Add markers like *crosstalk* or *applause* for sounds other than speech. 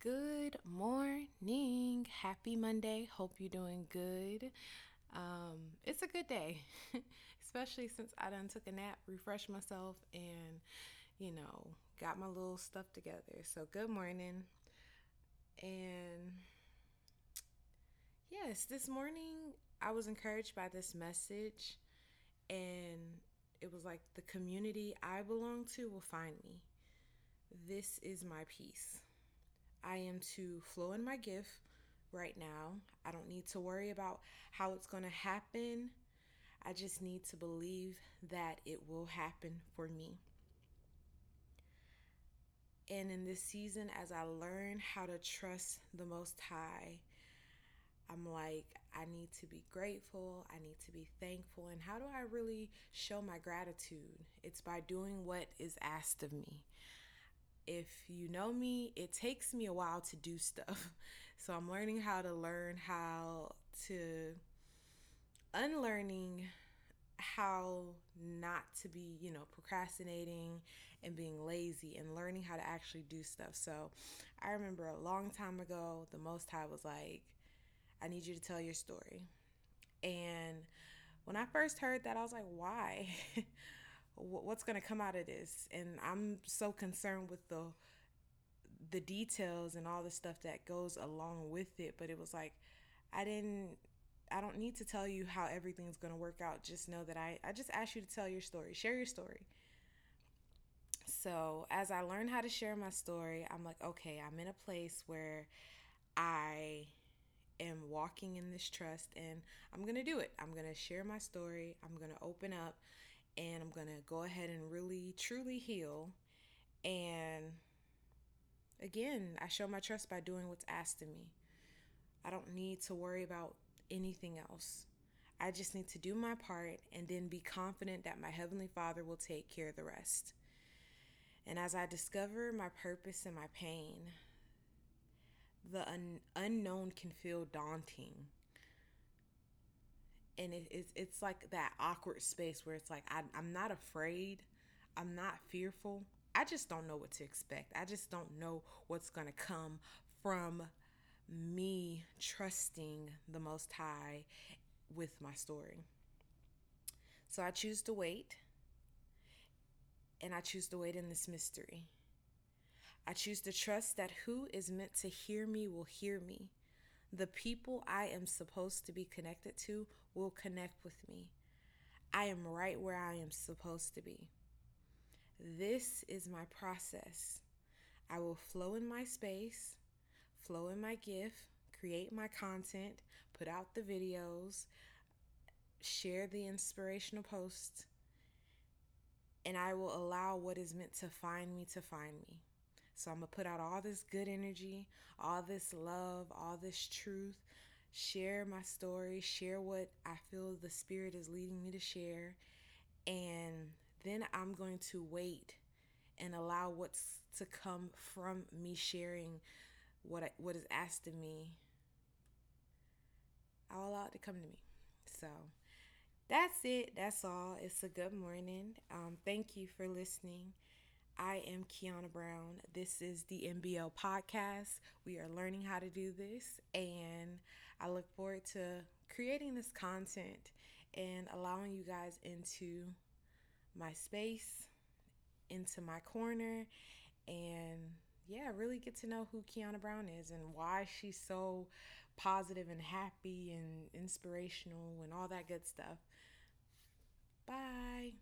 Good morning. Happy Monday. Hope you're doing good. Um, it's a good day, *laughs* especially since I done took a nap, refreshed myself, and you know, got my little stuff together. So, good morning. And yes, this morning I was encouraged by this message, and it was like the community I belong to will find me. This is my peace. I am to flow in my gift right now. I don't need to worry about how it's going to happen. I just need to believe that it will happen for me. And in this season, as I learn how to trust the Most High, I'm like, I need to be grateful. I need to be thankful. And how do I really show my gratitude? It's by doing what is asked of me. If you know me, it takes me a while to do stuff. *laughs* So I'm learning how to learn how to unlearning how not to be, you know, procrastinating and being lazy and learning how to actually do stuff. So I remember a long time ago, the Most High was like, I need you to tell your story. And when I first heard that, I was like, why? *laughs* What's going to come out of this? And I'm so concerned with the the details and all the stuff that goes along with it, but it was like I didn't I don't need to tell you how everything's going to work out. Just know that I I just asked you to tell your story. Share your story. So, as I learn how to share my story, I'm like, okay, I'm in a place where I am walking in this trust and I'm going to do it. I'm going to share my story. I'm going to open up and I'm going to go ahead and really truly heal. And again, I show my trust by doing what's asked of me. I don't need to worry about anything else. I just need to do my part and then be confident that my Heavenly Father will take care of the rest. And as I discover my purpose and my pain, the un- unknown can feel daunting. And it, it's, it's like that awkward space where it's like, I, I'm not afraid, I'm not fearful. I just don't know what to expect. I just don't know what's going to come from me trusting the Most High with my story. So I choose to wait, and I choose to wait in this mystery. I choose to trust that who is meant to hear me will hear me. The people I am supposed to be connected to will connect with me. I am right where I am supposed to be. This is my process. I will flow in my space, flow in my gift, create my content, put out the videos, share the inspirational posts, and I will allow what is meant to find me to find me. So I'm going to put out all this good energy, all this love, all this truth, share my story, share what I feel the Spirit is leading me to share. And then I'm going to wait and allow what's to come from me sharing what I, what is asked of me. I'll allow it to come to me. So that's it. That's all. It's a good morning. Um, thank you for listening. I am Kiana Brown. This is the MBL podcast. We are learning how to do this, and I look forward to creating this content and allowing you guys into my space, into my corner, and yeah, really get to know who Kiana Brown is and why she's so positive and happy and inspirational and all that good stuff. Bye.